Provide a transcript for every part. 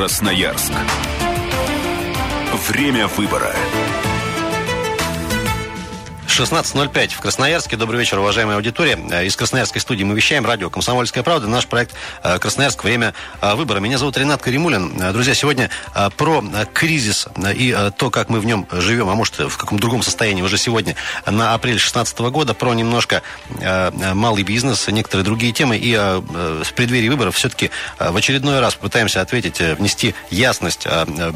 Красноярск. Время выбора. 16.05 в Красноярске. Добрый вечер, уважаемая аудитория. Э, из Красноярской студии мы вещаем. Радио «Комсомольская правда». Наш проект э, «Красноярск. Время э, выбора». Меня зовут Ренат Каримулин. Друзья, сегодня про кризис и то, как мы в нем живем, а может, в каком другом состоянии уже сегодня, на апрель 2016 года, про немножко малый бизнес, некоторые другие темы. И в преддверии выборов все-таки в очередной раз пытаемся ответить, внести ясность,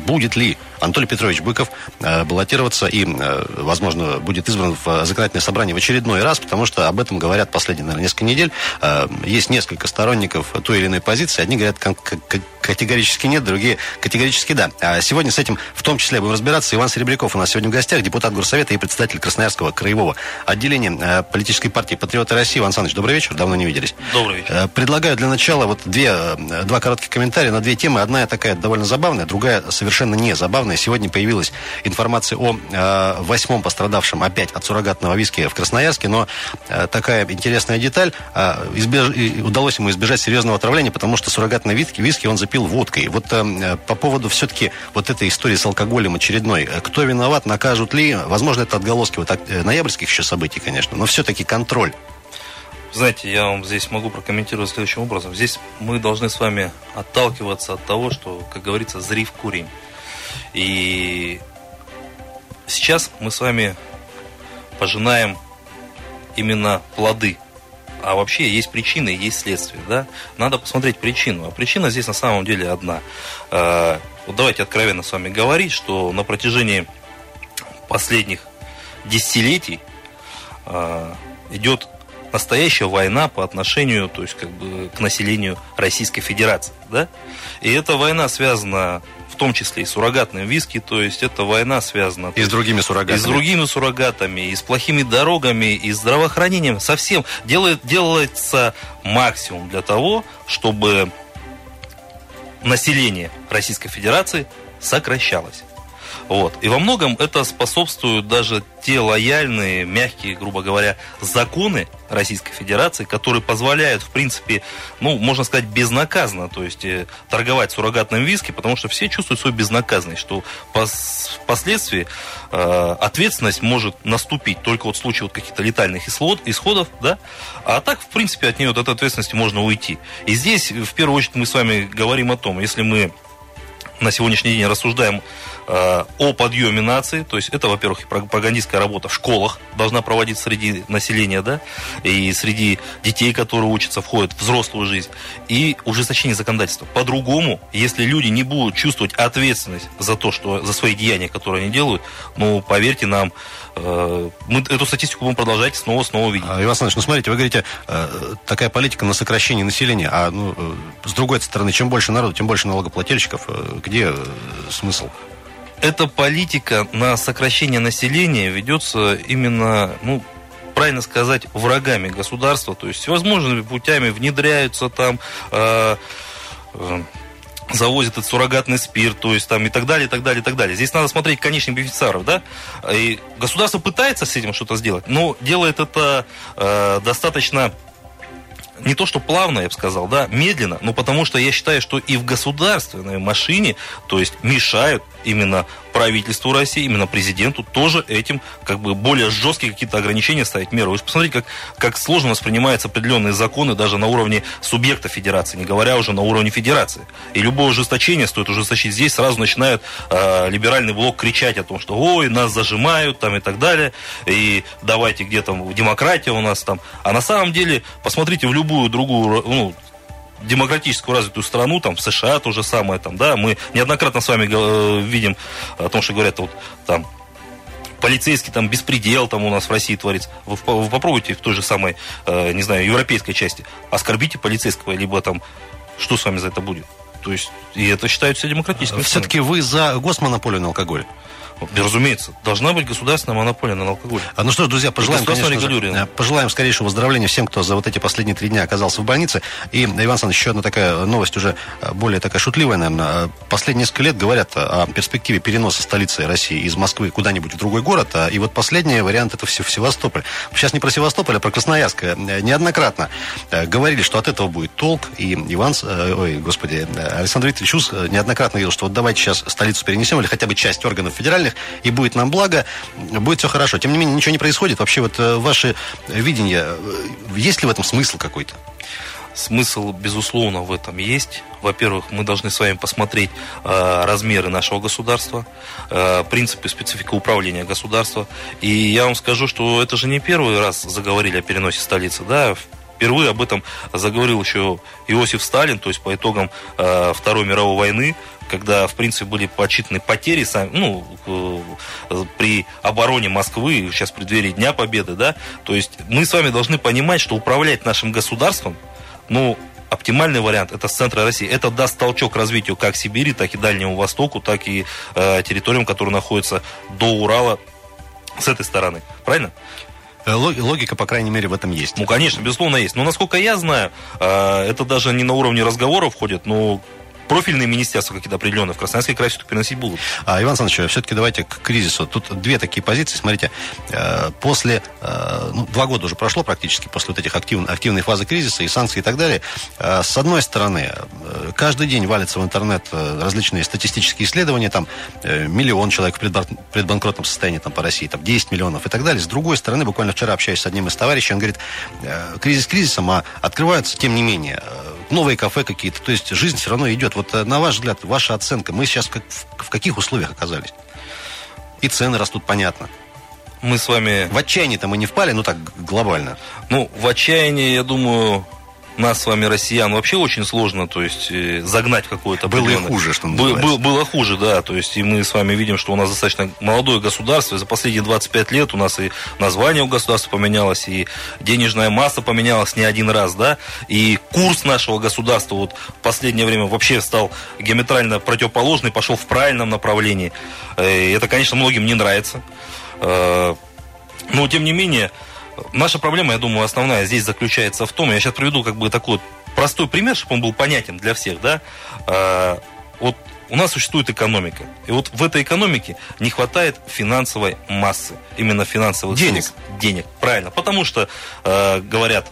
будет ли Анатолий Петрович Быков баллотироваться и, возможно, будет избран в законодательное собрание в очередной раз, потому что об этом говорят последние, наверное, несколько недель. Э, есть несколько сторонников той или иной позиции. Одни говорят категорически нет, другие категорически да. А сегодня с этим в том числе будем разбираться. Иван Серебряков у нас сегодня в гостях, депутат Горсовета и председатель Красноярского краевого отделения э, политической партии «Патриоты России». Иван Александрович, добрый вечер, давно не виделись. Добрый вечер. Э, предлагаю для начала вот две, два коротких комментария на две темы. Одна такая довольно забавная, другая совершенно не забавная. Сегодня появилась информация о восьмом пострадавшем опять от суррогатного виски в Красноярске, но э, такая интересная деталь, э, избеж... удалось ему избежать серьезного отравления, потому что суррогатный виски, виски он запил водкой. Вот э, по поводу все-таки вот этой истории с алкоголем очередной, кто виноват, накажут ли, возможно, это отголоски вот ноябрьских еще событий, конечно, но все-таки контроль. Знаете, я вам здесь могу прокомментировать следующим образом. Здесь мы должны с вами отталкиваться от того, что, как говорится, зри в. И сейчас мы с вами пожинаем именно плоды. А вообще есть причины, есть следствие. Да? Надо посмотреть причину. А причина здесь на самом деле одна. А, вот давайте откровенно с вами говорить, что на протяжении последних десятилетий а, идет настоящая война по отношению, то есть как бы к населению Российской Федерации, да? И эта война связана в том числе и суррогатным виски, то есть эта война связана... И с другими суррогатами. И с другими суррогатами, и с плохими дорогами, и с здравоохранением, совсем. Делает, делается максимум для того, чтобы население Российской Федерации сокращалось. Вот. И во многом это способствуют даже те лояльные, мягкие, грубо говоря, законы Российской Федерации, которые позволяют, в принципе, ну, можно сказать, безнаказанно, то есть э, торговать суррогатным виски, потому что все чувствуют свою безнаказанность, что пос впоследствии э, ответственность может наступить только вот в случае вот каких-то летальных исход, исходов, да, а так, в принципе, от нее, от этой ответственности можно уйти. И здесь, в первую очередь, мы с вами говорим о том, если мы на сегодняшний день рассуждаем э, о подъеме нации, то есть это, во-первых, пропагандистская работа в школах должна проводиться среди населения, да, и среди детей, которые учатся, входят в взрослую жизнь, и ужесточение законодательства. По-другому, если люди не будут чувствовать ответственность за то, что за свои деяния, которые они делают, ну, поверьте нам, э, мы эту статистику будем продолжать снова снова видеть. А, Иван Александрович, ну смотрите, вы говорите, э, такая политика на сокращение населения, а ну, э, с другой стороны, чем больше народу, тем больше налогоплательщиков. Где э, смысл? Эта политика на сокращение населения ведется именно, ну, правильно сказать, врагами государства, то есть всевозможными путями внедряются там, э, э, завозят этот суррогатный спирт, то есть там и так далее, и так далее, и так далее. Здесь надо смотреть конечных бенефициаров, да? И государство пытается с этим что-то сделать, но делает это э, достаточно не то что плавно, я бы сказал, да, медленно, но потому что я считаю, что и в государственной машине, то есть мешают именно правительству России, именно президенту тоже этим как бы более жесткие какие-то ограничения ставить меры. Вы же посмотрите, как, как сложно воспринимаются определенные законы даже на уровне субъекта федерации, не говоря уже на уровне федерации. И любое ужесточение стоит ужесточить здесь, сразу начинают э, либеральный блок кричать о том, что ой, нас зажимают там и так далее, и давайте где там демократия у нас там. А на самом деле, посмотрите в любую другую, ну, демократическую развитую страну, там в США то же самое, там, да, мы неоднократно с вами э, видим о том, что говорят, вот там полицейский там беспредел там у нас в России творится. Вы, вы попробуйте в той же самой, э, не знаю, европейской части, оскорбите полицейского, либо там, что с вами за это будет? То есть, и это считают демократическим. Все-таки вы за госмонополию на алкоголь? Разумеется, должна быть государственная монополия на алкоголь. А, ну что ж, друзья, пожелаем, конечно же, э, пожелаем скорейшего выздоровления всем, кто за вот эти последние три дня оказался в больнице. И, Иван Александрович, еще одна такая новость, уже э, более такая шутливая, наверное. Последние несколько лет говорят о перспективе переноса столицы России из Москвы куда-нибудь в другой город. А, и вот последний вариант это все в Севастополь. Сейчас не про Севастополь, а про Красноярск. Э, неоднократно говорили, что от этого будет толк. И Иван, ой, господи, Александр Викторович Ус неоднократно говорил, что вот давайте сейчас столицу перенесем, или хотя бы часть органов федеральных, и будет нам благо, будет все хорошо. Тем не менее, ничего не происходит. Вообще, вот ваше видение, есть ли в этом смысл какой-то? Смысл, безусловно, в этом есть. Во-первых, мы должны с вами посмотреть э, размеры нашего государства, э, принципы, специфика управления государства. И я вам скажу, что это же не первый раз заговорили о переносе столицы. Да? Впервые об этом заговорил еще Иосиф Сталин, то есть по итогам э, Второй мировой войны, когда, в принципе, были подсчитаны потери ну, э, при обороне Москвы, сейчас в преддверии Дня Победы, да, то есть мы с вами должны понимать, что управлять нашим государством – ну, оптимальный вариант это с центра России. Это даст толчок развитию как Сибири, так и Дальнему Востоку, так и э, территориям, которые находятся до Урала с этой стороны. Правильно? Э, логика, по крайней мере, в этом есть. Ну, конечно, безусловно, есть. Но, насколько я знаю, э, это даже не на уровне разговоров входит, но профильные министерства какие-то определенные в Красноярский край все-таки переносить будут. А, Иван Александрович, все-таки давайте к кризису. Тут две такие позиции. Смотрите, э, после, э, ну, два года уже прошло практически после вот этих актив, активной фазы кризиса и санкций и так далее. Э, с одной стороны, каждый день валятся в интернет различные статистические исследования, там миллион человек в предбанкротном состоянии там, по России, там 10 миллионов и так далее. С другой стороны, буквально вчера общаюсь с одним из товарищей, он говорит, кризис кризисом, а открываются, тем не менее, новые кафе какие-то. То есть жизнь все равно идет. Вот э, на ваш взгляд, ваша оценка, мы сейчас как, в, в каких условиях оказались? И цены растут, понятно. Мы с вами... В отчаяние-то мы не впали, ну так глобально. Ну, в отчаяние, я думаю, нас с вами, россиян, вообще очень сложно, то есть, э, загнать какое-то... Было и хуже, что называется. Было, было хуже, да, то есть, и мы с вами видим, что у нас достаточно молодое государство, и за последние 25 лет у нас и название у государства поменялось, и денежная масса поменялась не один раз, да, и курс нашего государства вот в последнее время вообще стал геометрально противоположный, пошел в правильном направлении. Э, и это, конечно, многим не нравится. Э, но, тем не менее, Наша проблема, я думаю, основная здесь заключается в том, я сейчас приведу как бы такой простой пример, чтобы он был понятен для всех, да. А, вот у нас существует экономика. И вот в этой экономике не хватает финансовой массы. Именно финансовых денег. Средств. Денег, правильно. Потому что, э, говорят,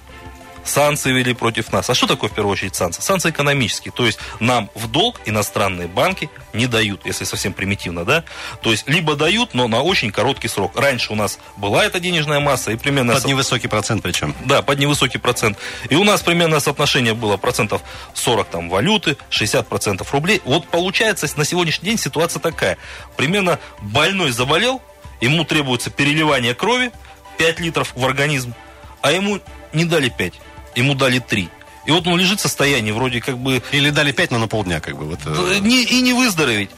санкции вели против нас. А что такое в первую очередь санкции? Санкции экономические. То есть нам в долг иностранные банки не дают, если совсем примитивно, да? То есть либо дают, но на очень короткий срок. Раньше у нас была эта денежная масса и примерно... Под невысокий процент причем. Да, под невысокий процент. И у нас примерно соотношение было процентов 40 там валюты, 60 процентов рублей. Вот получается на сегодняшний день ситуация такая. Примерно больной заболел, ему требуется переливание крови, 5 литров в организм, а ему не дали 5 ему дали три. И вот он лежит в состоянии вроде как бы... Или дали пять, но на полдня как бы. Вот, э. не, и не выздороветь,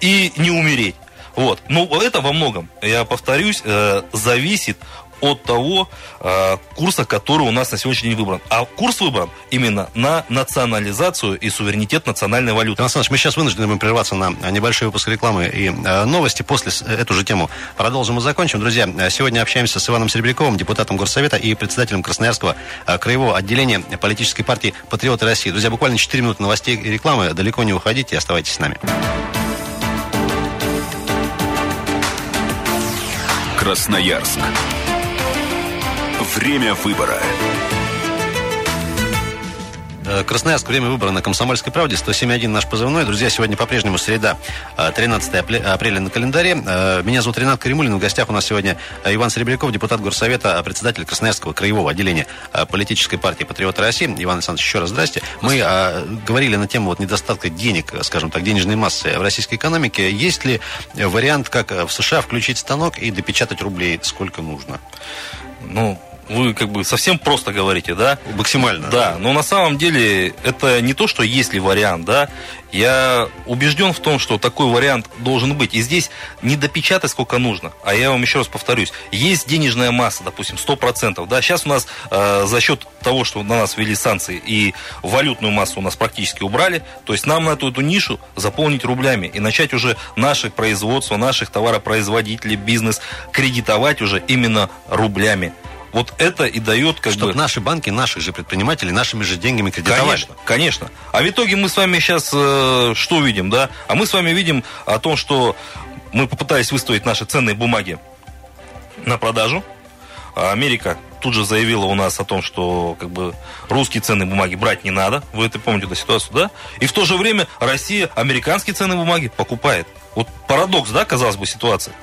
и не умереть. Вот. Но это во многом, я повторюсь, э, зависит от того э, курса, который у нас на сегодняшний день выбран. А курс выбран именно на национализацию и суверенитет национальной валюты. Александр мы сейчас вынуждены будем прерваться на небольшой выпуск рекламы и э, новости. После эту же тему продолжим и закончим. Друзья, сегодня общаемся с Иваном Серебряковым, депутатом Горсовета и председателем Красноярского э, краевого отделения политической партии «Патриоты России». Друзья, буквально 4 минуты новостей и рекламы. Далеко не уходите, оставайтесь с нами. Красноярск. Время выбора. Э, Красноярск. Время выбора на Комсомольской правде. 107.1 наш позывной. Друзья, сегодня по-прежнему среда, 13 э, апреля на календаре. Э, меня зовут Ренат Каримулин. В гостях у нас сегодня Иван Серебряков, депутат Горсовета, председатель Красноярского краевого отделения политической партии «Патриоты России». Иван Александрович, еще раз здрасте. Мы говорили на тему вот недостатка денег, скажем так, денежной массы в российской экономике. Есть ли вариант, как в США, включить станок и допечатать рублей сколько нужно? Ну, вы как бы совсем просто говорите, да? Максимально. Да, но на самом деле это не то, что есть ли вариант, да. Я убежден в том, что такой вариант должен быть. И здесь не допечатать сколько нужно. А я вам еще раз повторюсь. Есть денежная масса, допустим, 100%. Да? Сейчас у нас э, за счет того, что на нас ввели санкции и валютную массу у нас практически убрали, то есть нам на эту, эту нишу заполнить рублями и начать уже наше производство, наших товаропроизводителей, бизнес кредитовать уже именно рублями. Вот это и дает как Чтобы бы... наши банки, наших же предпринимателей, нашими же деньгами кредитовали. Конечно, конечно. А в итоге мы с вами сейчас э, что видим, да? А мы с вами видим о том, что мы попытались выставить наши ценные бумаги на продажу. А Америка тут же заявила у нас о том, что как бы русские ценные бумаги брать не надо. Вы это помните эту ситуацию, да? И в то же время Россия американские ценные бумаги покупает. Вот парадокс, да, казалось бы, ситуация.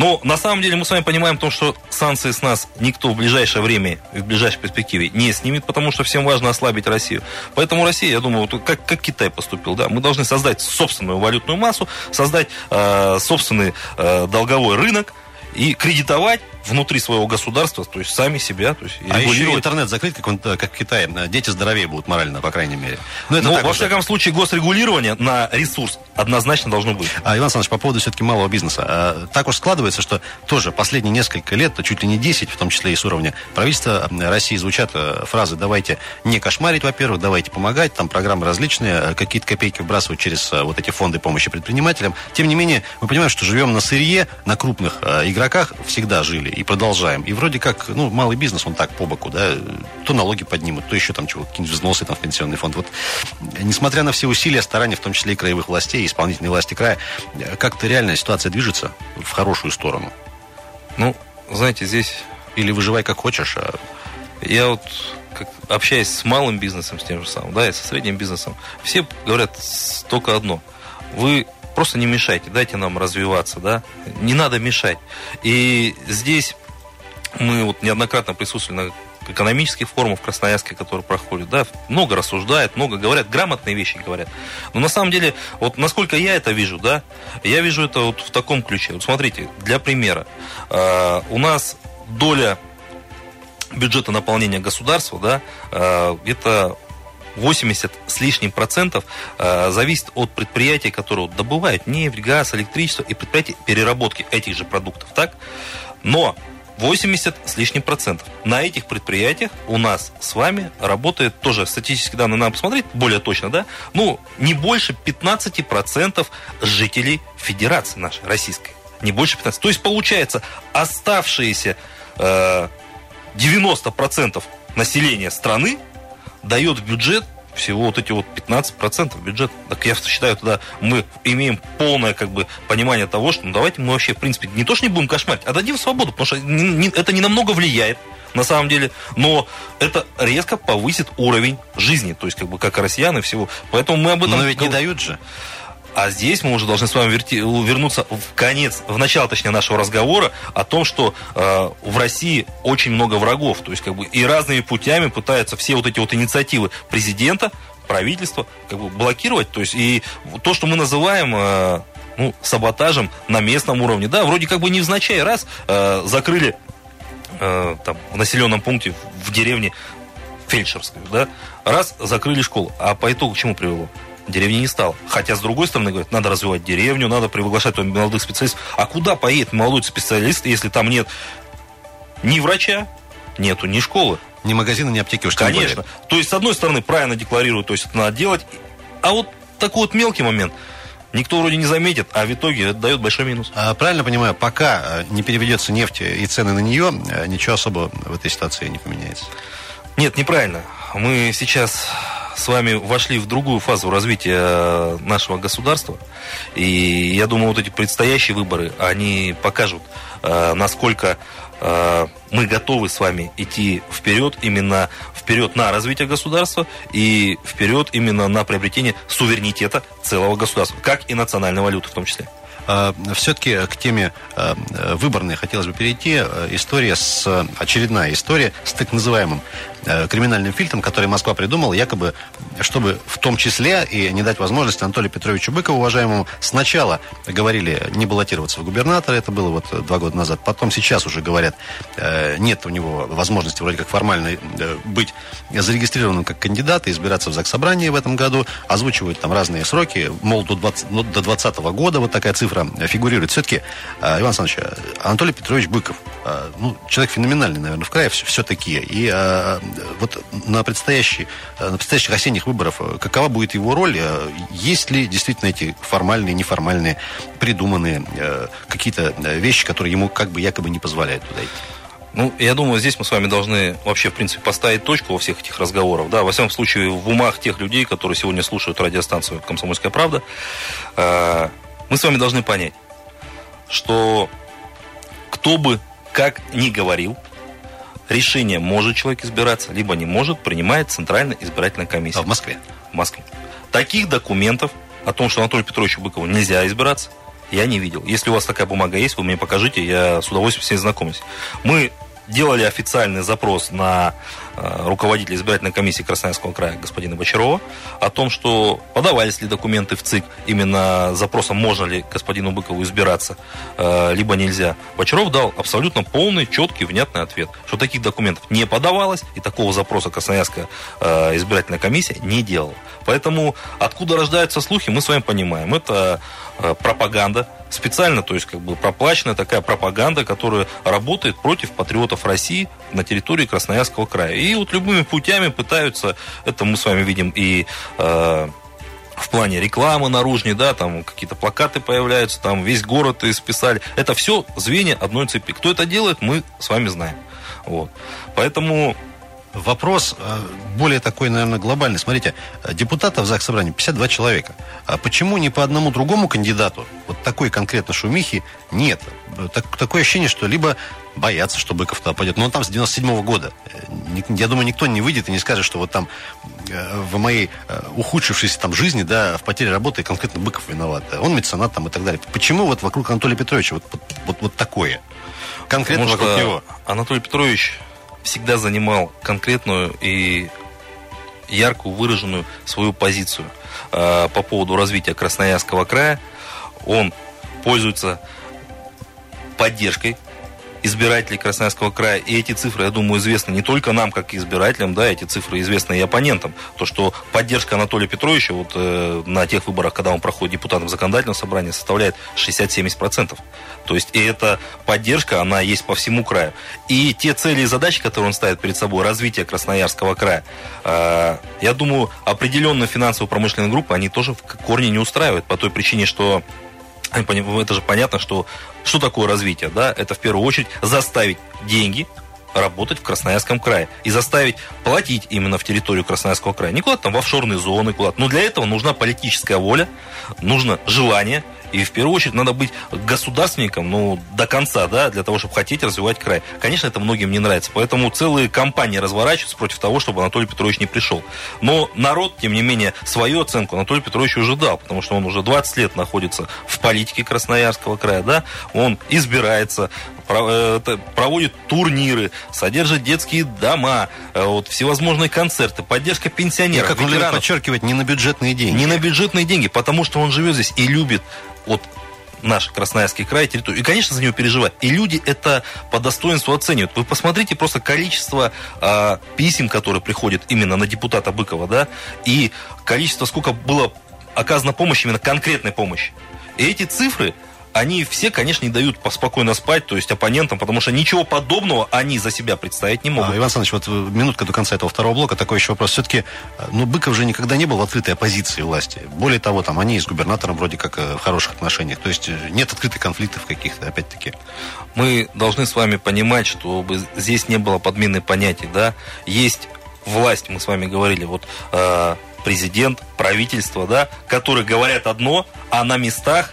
Но на самом деле мы с вами понимаем то, что санкции с нас никто в ближайшее время в ближайшей перспективе не снимет, потому что всем важно ослабить Россию. Поэтому Россия, я думаю, вот как, как Китай поступил, да, мы должны создать собственную валютную массу, создать э, собственный э, долговой рынок и кредитовать внутри своего государства, то есть сами себя. То есть, а еще интернет закрыть, как, он, как в Китае. Дети здоровее будут морально, по крайней мере. Но это ну, во уже. всяком случае, госрегулирование на ресурс однозначно должно быть. А, Иван Александрович, по поводу все-таки малого бизнеса. А, так уж складывается, что тоже последние несколько лет, чуть ли не 10, в том числе и с уровня правительства России, звучат э, фразы «давайте не кошмарить, во-первых, давайте помогать», там программы различные, э, какие-то копейки вбрасывать через э, вот эти фонды помощи предпринимателям. Тем не менее, мы понимаем, что живем на сырье, на крупных игроках всегда жили и продолжаем. И вроде как, ну, малый бизнес, он так по боку, да, то налоги поднимут, то еще там чего, какие-нибудь взносы там в пенсионный фонд. Вот, несмотря на все усилия, старания, в том числе и краевых властей, исполнительной власти края, как-то реальная ситуация движется в хорошую сторону? Ну, знаете, здесь... Или выживай как хочешь, а... Я вот как, общаясь с малым бизнесом, с тем же самым, да, и со средним бизнесом, все говорят только одно. Вы просто не мешайте, дайте нам развиваться, да, не надо мешать. И здесь мы вот неоднократно присутствовали на экономических форумов в Красноярске, которые проходят, да, много рассуждают, много говорят, грамотные вещи говорят. Но на самом деле, вот насколько я это вижу, да, я вижу это вот в таком ключе. Вот смотрите, для примера, э, у нас доля бюджета наполнения государства, да, э, где-то 80 с лишним процентов э, зависит от предприятий, которые добывают нефть, газ, электричество и предприятий переработки этих же продуктов, так? Но 80 с лишним процентов. На этих предприятиях у нас с вами работает тоже статистические данные надо посмотреть, более точно, да? Ну, не больше 15 процентов жителей Федерации нашей, российской. Не больше 15. То есть, получается, оставшиеся э, 90 процентов населения страны дает бюджет всего вот эти вот 15% бюджета. Так я считаю, тогда мы имеем полное как бы понимание того, что ну, давайте мы вообще, в принципе, не то, что не будем кошмарить, а дадим свободу, потому что не, не, это не намного влияет на самом деле, но это резко повысит уровень жизни, то есть как бы как россиян и всего. Поэтому мы об этом... Но ведь не дают же. А здесь мы уже должны с вами верти, вернуться в конец, в начало, точнее, нашего разговора о том, что э, в России очень много врагов. То есть, как бы, и разными путями пытаются все вот эти вот инициативы президента, правительства, как бы, блокировать. То есть, и то, что мы называем э, ну, саботажем на местном уровне, да, вроде как бы невзначай раз э, закрыли э, там, в населенном пункте, в деревне фельдшерскую, да, раз закрыли школу. А по итогу к чему привело? Деревни не стало. Хотя, с другой стороны, говорят, надо развивать деревню, надо приглашать молодых специалистов. А куда поедет молодой специалист, если там нет ни врача, нету ни школы? Ни магазина, ни аптеки уж Конечно. То есть, с одной стороны, правильно декларируют, то есть это надо делать. А вот такой вот мелкий момент – никто вроде не заметит, а в итоге это дает большой минус. А, правильно понимаю, пока э, не переведется нефть и цены на нее, э, ничего особо в этой ситуации не поменяется? Нет, неправильно. Мы сейчас с вами вошли в другую фазу развития нашего государства. И я думаю, вот эти предстоящие выборы, они покажут, э, насколько э, мы готовы с вами идти вперед, именно вперед на развитие государства и вперед именно на приобретение суверенитета целого государства, как и национальной валюты в том числе. А, Все-таки к теме а, выборной хотелось бы перейти. История с очередная история с так называемым криминальным фильтром, который Москва придумала, якобы, чтобы в том числе и не дать возможности Анатолию Петровичу Быкову, уважаемому, сначала говорили не баллотироваться в губернаторы, это было вот два года назад, потом сейчас уже говорят, нет у него возможности вроде как формально э, быть зарегистрированным как кандидат и избираться в Заксобрании в этом году, озвучивают там разные сроки, мол, до 20, ну, до 20 года вот такая цифра фигурирует. Все-таки, Иван Александрович, Анатолий Петрович Быков, ну, человек феноменальный, наверное, в крае все-таки, и вот на, предстоящий, на предстоящих осенних выборах какова будет его роль? Есть ли действительно эти формальные, неформальные, придуманные какие-то вещи, которые ему как бы якобы не позволяют туда идти? Ну, я думаю, здесь мы с вами должны вообще, в принципе, поставить точку во всех этих разговорах. Да, во всяком случае, в умах тех людей, которые сегодня слушают радиостанцию «Комсомольская правда», мы с вами должны понять, что кто бы как ни говорил, решение, может человек избираться, либо не может, принимает Центральная избирательная комиссия. А в Москве? В Москве. Таких документов о том, что Анатолию Петровичу Быкову нельзя избираться, я не видел. Если у вас такая бумага есть, вы мне покажите, я с удовольствием с ней знакомлюсь. Мы делали официальный запрос на руководителя избирательной комиссии Красноярского края господина Бочарова о том, что подавались ли документы в ЦИК именно запросом, можно ли господину Быкову избираться, э, либо нельзя. Бочаров дал абсолютно полный, четкий, внятный ответ, что таких документов не подавалось, и такого запроса Красноярская э, избирательная комиссия не делала. Поэтому откуда рождаются слухи, мы с вами понимаем. Это э, пропаганда, специально, то есть как бы проплаченная такая пропаганда, которая работает против патриотов России на территории Красноярского края. И вот любыми путями пытаются, это мы с вами видим и э, в плане рекламы наружней, да, там какие-то плакаты появляются, там весь город исписали. Это все звенья одной цепи. Кто это делает, мы с вами знаем. Вот. Поэтому Вопрос э, более такой, наверное, глобальный. Смотрите, депутатов в ЗАГС Собрания 52 человека. А почему не по одному другому кандидату, вот такой конкретно шумихи, нет? Так, такое ощущение, что либо боятся, что Быков туда пойдет. Но он там с 97 -го года. Я думаю, никто не выйдет и не скажет, что вот там э, в моей э, ухудшившейся там жизни, да, в потере работы конкретно Быков виноват. Он меценат там и так далее. Почему вот вокруг Анатолия Петровича вот, вот, вот, вот такое? Конкретно Потому вокруг него. Анатолий Петрович всегда занимал конкретную и яркую выраженную свою позицию э, по поводу развития Красноярского края. Он пользуется поддержкой избирателей Красноярского края. И эти цифры, я думаю, известны не только нам, как избирателям, да, эти цифры известны и оппонентам. То, что поддержка Анатолия Петровича вот, э, на тех выборах, когда он проходит депутатом законодательного собрания, составляет 60-70%. То есть и эта поддержка, она есть по всему краю. И те цели и задачи, которые он ставит перед собой, развитие Красноярского края, э, я думаю, определенные финансово-промышленные группы, они тоже в корне не устраивают по той причине, что это же понятно, что что такое развитие, да? Это в первую очередь заставить деньги работать в Красноярском крае и заставить платить именно в территорию Красноярского края. Не куда-то там в офшорные зоны, куда-то. Но для этого нужна политическая воля, нужно желание и в первую очередь надо быть государственником, ну, до конца, да, для того, чтобы хотеть развивать край. Конечно, это многим не нравится. Поэтому целые кампании разворачиваются против того, чтобы Анатолий Петрович не пришел. Но народ, тем не менее, свою оценку Анатолий Петрович уже дал, потому что он уже 20 лет находится в политике Красноярского края, да, он избирается, э, проводит турниры, содержит детские дома, э, вот, всевозможные концерты, поддержка пенсионеров. И, как он любит подчеркивать, не на бюджетные деньги. Не на бюджетные деньги, потому что он живет здесь и любит от наш Красноярский край, территорию. И, конечно, за него переживать. И люди это по достоинству оценивают. Вы посмотрите просто количество э, писем, которые приходят именно на депутата Быкова, да, и количество, сколько было оказано помощи, именно конкретной помощи. И эти цифры, они все, конечно, не дают спокойно спать, то есть оппонентам, потому что ничего подобного они за себя представить не могут. А, Иван Александрович, вот э, минутка до конца этого второго блока, такой еще вопрос. Все-таки, э, ну, Быков же никогда не был в открытой оппозиции власти. Более того, там, они с губернатором вроде как э, в хороших отношениях. То есть нет открытых конфликтов каких-то, опять-таки. Мы должны с вами понимать, чтобы здесь не было подмены понятий, да. Есть власть, мы с вами говорили, вот президент, правительство, да, которые говорят одно, а на местах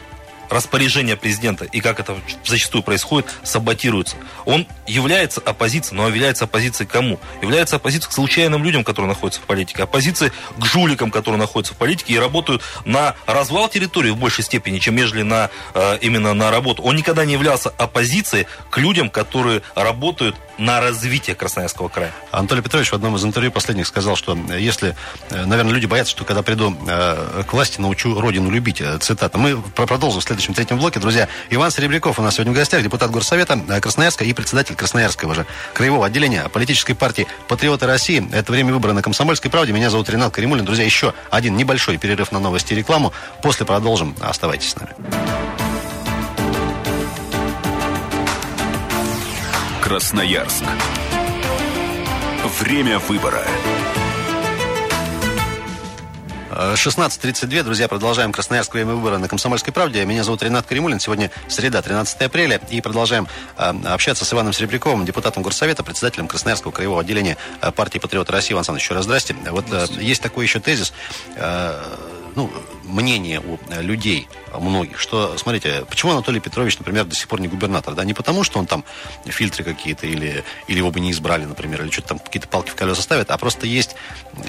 распоряжения президента и как это зачастую происходит, саботируется. Он является оппозицией, но является оппозицией кому? Является оппозицией к случайным людям, которые находятся в политике, оппозицией к жуликам, которые находятся в политике и работают на развал территории в большей степени, чем ежели на, э, именно на работу. Он никогда не являлся оппозицией к людям, которые работают на развитие Красноярского края. Анатолий Петрович в одном из интервью последних сказал, что э, если, э, наверное, люди боятся, что когда приду к власти, научу родину любить, цитата. Мы продолжим в следующем третьем блоке. Друзья, Иван Серебряков у нас сегодня в гостях, депутат Горсовета Красноярска и председатель Красноярского же краевого отделения политической партии «Патриоты России». Это время выбора на «Комсомольской правде». Меня зовут Ренат Каримулин. Друзья, еще один небольшой перерыв на новости и рекламу. После продолжим. Оставайтесь с нами. Красноярск. Время выбора. 16.32, друзья, продолжаем Красноярск время выбора на Комсомольской правде. Меня зовут Ренат Каримулин. Сегодня среда, 13 апреля. И продолжаем э, общаться с Иваном Серебряковым, депутатом Горсовета, председателем Красноярского краевого отделения партии Патриоты России. Иван Александрович, еще раз здрасте. Вот э, есть такой еще тезис. Э, ну, мнение у людей многих, что, смотрите, почему Анатолий Петрович, например, до сих пор не губернатор, да, не потому, что он там фильтры какие-то или, или его бы не избрали, например, или что-то там какие-то палки в колеса ставят, а просто есть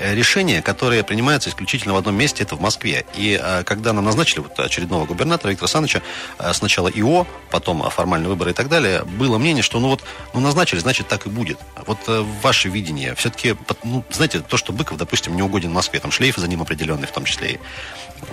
решения, которые принимаются исключительно в одном месте, это в Москве. И когда нам назначили вот очередного губернатора Виктора Александровича, сначала ИО, потом формальные выборы и так далее, было мнение, что ну вот, ну назначили, значит так и будет. Вот ваше видение, все-таки, ну, знаете, то, что Быков, допустим, не угоден Москве, там шлейф за ним определенный, в том числе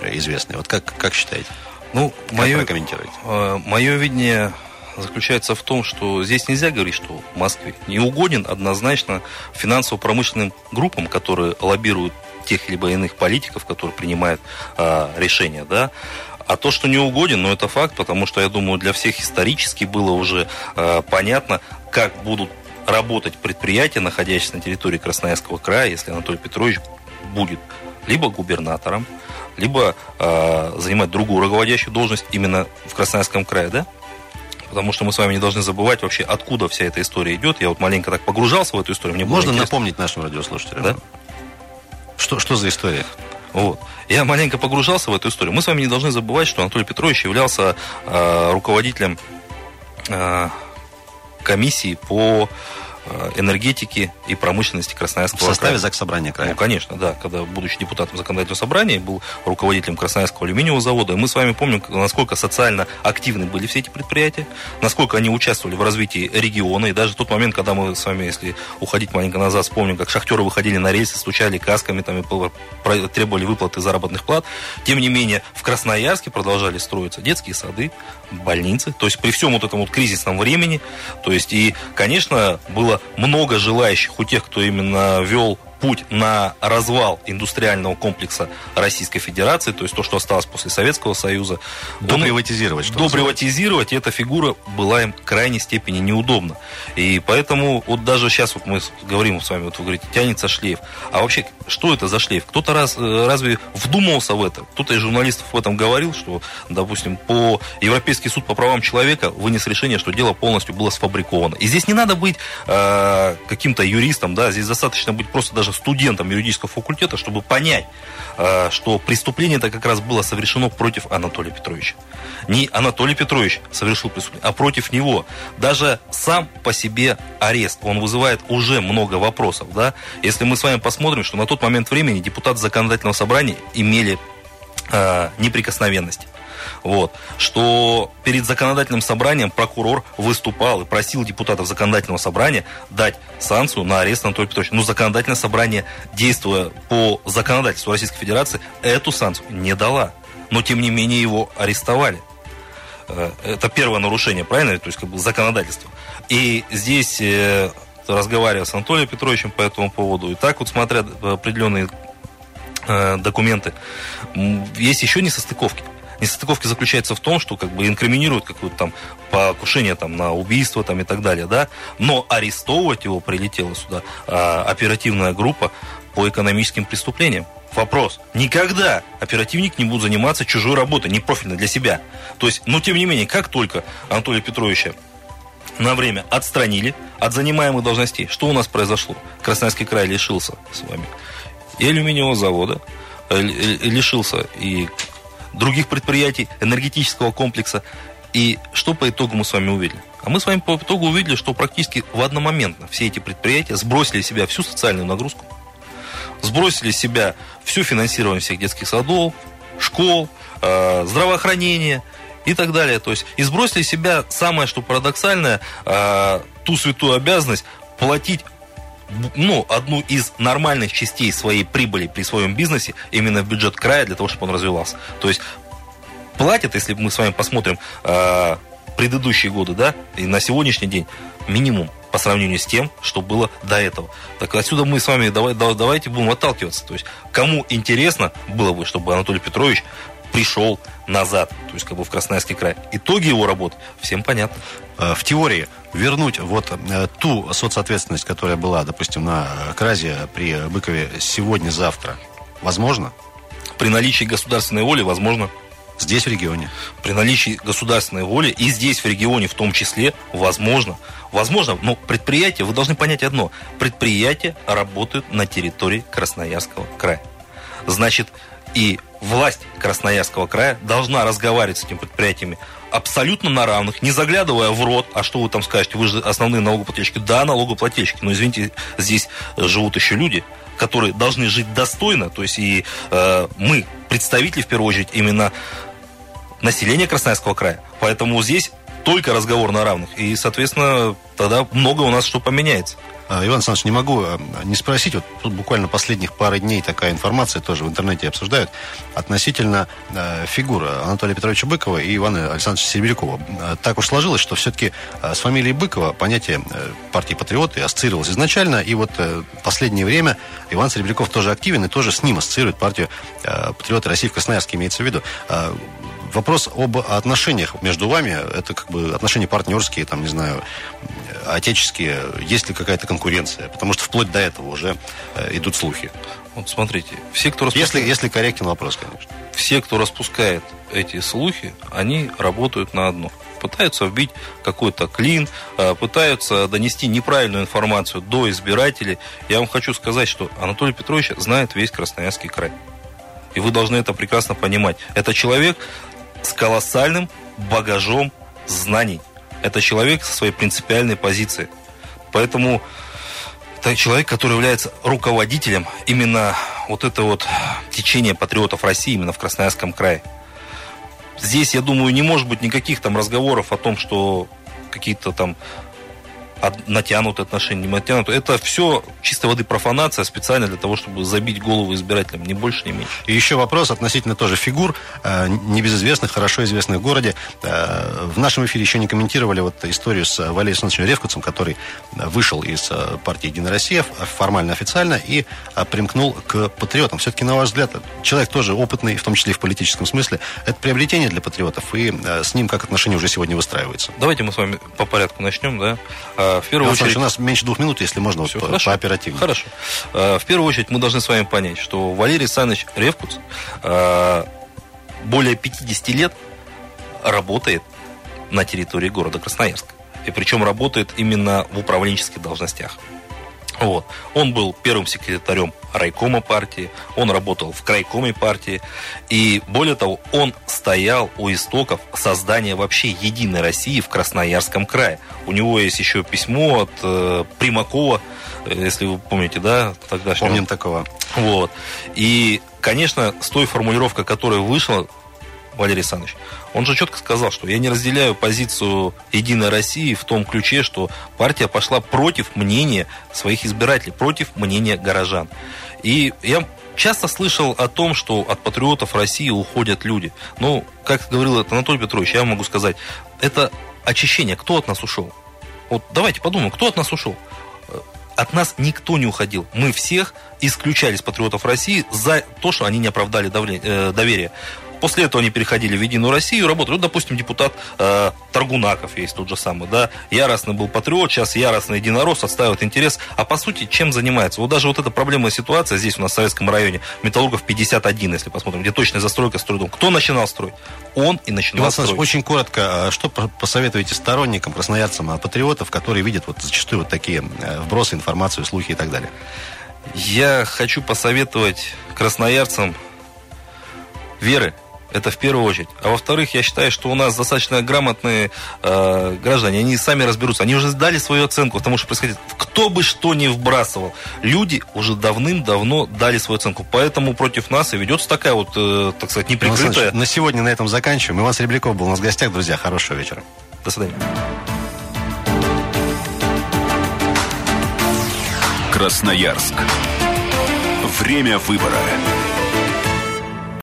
и известный. Вот как, как считаете? Ну, мое, э, мое видение заключается в том, что здесь нельзя говорить, что в Москве не угоден однозначно финансово-промышленным группам, которые лоббируют тех либо иных политиков, которые принимают э, решения, да. А то, что не угоден, ну это факт, потому что я думаю, для всех исторически было уже э, понятно, как будут работать предприятия, находящиеся на территории Красноярского края, если Анатолий Петрович будет либо губернатором, либо э, занимать другую руководящую должность именно в Красноярском крае, да? Потому что мы с вами не должны забывать вообще, откуда вся эта история идет. Я вот маленько так погружался в эту историю. Мне Можно напомнить нашим радиослушателям? Да? Что, что за история? Вот. Я маленько погружался в эту историю. Мы с вами не должны забывать, что Анатолий Петрович являлся э, руководителем э, комиссии по энергетики и промышленности Красноярского края. В составе края. ЗАГС Собрания края? Ну, конечно, да. Когда, будучи депутатом законодательного собрания, был руководителем Красноярского алюминиевого завода. И мы с вами помним, насколько социально активны были все эти предприятия, насколько они участвовали в развитии региона. И даже в тот момент, когда мы с вами, если уходить маленько назад, вспомним, как шахтеры выходили на рельсы, стучали касками, там, и требовали выплаты заработных плат. Тем не менее, в Красноярске продолжали строиться детские сады, больницы. То есть при всем вот этом вот кризисном времени. То есть и, конечно, было много желающих у тех, кто именно вел путь на развал индустриального комплекса Российской Федерации, то есть то, что осталось после Советского Союза. Доприватизировать. Что доприватизировать, эта фигура была им в крайней степени неудобна. И поэтому вот даже сейчас вот мы говорим с вами, вот вы говорите, тянется шлейф. А вообще, что это за шлейф? Кто-то раз, э, разве вдумался в это? Кто-то из журналистов в этом говорил, что, допустим, по Европейский суд по правам человека вынес решение, что дело полностью было сфабриковано. И здесь не надо быть э, каким-то юристом, да, здесь достаточно быть просто даже студентом юридического факультета, чтобы понять, э, что преступление это как раз было совершено против Анатолия Петровича. Не Анатолий Петрович совершил преступление, а против него. Даже сам по себе арест, он вызывает уже много вопросов. Да? Если мы с вами посмотрим, что на тот момент времени депутаты законодательного собрания имели э, неприкосновенность вот, что перед законодательным собранием прокурор выступал и просил депутатов законодательного собрания дать санкцию на арест Анатолия Петровича. Но законодательное собрание, действуя по законодательству Российской Федерации, эту санкцию не дала. Но, тем не менее, его арестовали. Э, это первое нарушение, правильно? То есть, как бы законодательство. И здесь э, разговаривая с Анатолием Петровичем по этому поводу, и так вот смотря определенные э, документы, есть еще несостыковки. Несостыковки заключается в том, что как бы инкриминируют какое-то там покушение там, на убийство там, и так далее, да, но арестовывать его прилетела сюда а, оперативная группа по экономическим преступлениям. Вопрос. Никогда оперативник не будет заниматься чужой работой, не профильной для себя. То есть, но тем не менее, как только Анатолия Петровича на время отстранили от занимаемых должностей, что у нас произошло? Красноярский край лишился с вами и алюминиевого завода, э, лишился и других предприятий, энергетического комплекса. И что по итогу мы с вами увидели? А мы с вами по итогу увидели, что практически в одномоментно все эти предприятия сбросили себя всю социальную нагрузку, сбросили себя все финансирование всех детских садов, школ, э, здравоохранения и так далее. То есть и сбросили себя самое, что парадоксальное, э, ту святую обязанность платить ну, одну из нормальных частей своей прибыли при своем бизнесе именно в бюджет края для того, чтобы он развивался. То есть платят, если мы с вами посмотрим э, предыдущие годы, да, и на сегодняшний день минимум по сравнению с тем, что было до этого. Так отсюда мы с вами давай, давайте будем отталкиваться. То есть кому интересно было бы, чтобы Анатолий Петрович пришел назад, то есть как бы в Красноярский край. Итоги его работы всем понятны. Э, в теории вернуть вот э, ту соцответственность, которая была, допустим, на Кразе при Быкове сегодня-завтра, возможно? При наличии государственной воли, возможно. Здесь, в регионе? При наличии государственной воли и здесь, в регионе в том числе, возможно. Возможно, но предприятия, вы должны понять одно. Предприятия работают на территории Красноярского края. Значит, и власть Красноярского края должна разговаривать с этими предприятиями абсолютно на равных, не заглядывая в рот, а что вы там скажете, вы же основные налогоплательщики. Да, налогоплательщики, но извините, здесь живут еще люди, которые должны жить достойно, то есть и э, мы, представители, в первую очередь, именно населения Красноярского края. Поэтому здесь только разговор на равных. И, соответственно, тогда много у нас что поменяется. А, Иван Александрович, не могу э, не спросить, вот тут буквально последних пары дней такая информация тоже в интернете обсуждают относительно э, фигуры Анатолия Петровича Быкова и Ивана Александровича Серебрякова. Так уж сложилось, что все-таки с фамилией Быкова понятие партии «Патриоты» ассоциировалось изначально, и вот э, последнее время Иван Серебряков тоже активен и тоже с ним ассоциирует партию э, «Патриоты России» в Красноярске, имеется в виду. Э, вопрос об отношениях между вами, это как бы отношения партнерские, там, не знаю, отеческие, есть ли какая-то конкуренция? Потому что вплоть до этого уже э, идут слухи. Вот смотрите, все, кто распускает... Если, если корректен вопрос, конечно. Все, кто распускает эти слухи, они работают на одно. Пытаются вбить какой-то клин, э, пытаются донести неправильную информацию до избирателей. Я вам хочу сказать, что Анатолий Петрович знает весь Красноярский край. И вы должны это прекрасно понимать. Это человек с колоссальным багажом знаний. Это человек со своей принципиальной позицией. Поэтому это человек, который является руководителем именно вот это вот течение патриотов России именно в Красноярском крае. Здесь, я думаю, не может быть никаких там разговоров о том, что какие-то там натянуты отношения, не натянуты. Это все чистой воды профанация специально для того, чтобы забить голову избирателям, ни больше, ни меньше. И еще вопрос относительно тоже фигур, э, небезызвестных, хорошо известных в городе. Э, в нашем эфире еще не комментировали вот историю с Валерием Александровичем Ревкутцем, который вышел из э, партии «Единая Россия» формально, официально и примкнул к патриотам. Все-таки, на ваш взгляд, человек тоже опытный, в том числе и в политическом смысле. Это приобретение для патриотов, и с ним как отношения уже сегодня выстраиваются? Давайте мы с вами по порядку начнем, да. В первую очередь... у нас меньше двух минут, если можно, Все, вот хорошо. по оперативному. Хорошо. А, в первую очередь мы должны с вами понять, что Валерий Александрович Ревкуц а, более 50 лет работает на территории города Красноярска. И причем работает именно в управленческих должностях. Вот. Он был первым секретарем райкома партии, он работал в крайкоме партии, и более того, он стоял у истоков создания вообще Единой России в Красноярском крае. У него есть еще письмо от э, Примакова, э, если вы помните, да, тогда. Помним такого. Вот. И, конечно, с той формулировкой, которая вышла, Валерий Александрович, он же четко сказал, что я не разделяю позицию Единой России в том ключе, что партия пошла против мнения своих избирателей, против мнения горожан. И я часто слышал о том, что от патриотов России уходят люди. Ну, как говорил Анатолий Петрович, я могу сказать, это очищение. Кто от нас ушел? Вот давайте подумаем, кто от нас ушел? От нас никто не уходил. Мы всех исключали из патриотов России за то, что они не оправдали э, доверие. После этого они переходили в Единую Россию, работали. Вот, допустим, депутат э, Таргунаков есть тот же самый, да, яростный был патриот, сейчас яростный единорос, отстаивает интерес. А по сути, чем занимается? Вот даже вот эта проблемная ситуация здесь у нас в Советском районе, Металлургов 51, если посмотрим, где точная застройка стройдом. Кто начинал строить? Он и начинал Иван строить. Очень коротко, а что посоветуете сторонникам, красноярцам, а патриотов, которые видят вот зачастую вот такие э, вбросы, информацию, слухи и так далее? Я хочу посоветовать красноярцам веры это в первую очередь. А во-вторых, я считаю, что у нас достаточно грамотные э, граждане, они сами разберутся. Они уже сдали свою оценку, потому что происходит. Кто бы что ни вбрасывал, люди уже давным-давно дали свою оценку. Поэтому против нас и ведется такая вот, э, так сказать, неприкрытая... На сегодня на этом заканчиваем. Иван Серебряков был у нас в гостях. Друзья, хорошего вечера. До свидания. Красноярск. Время выбора.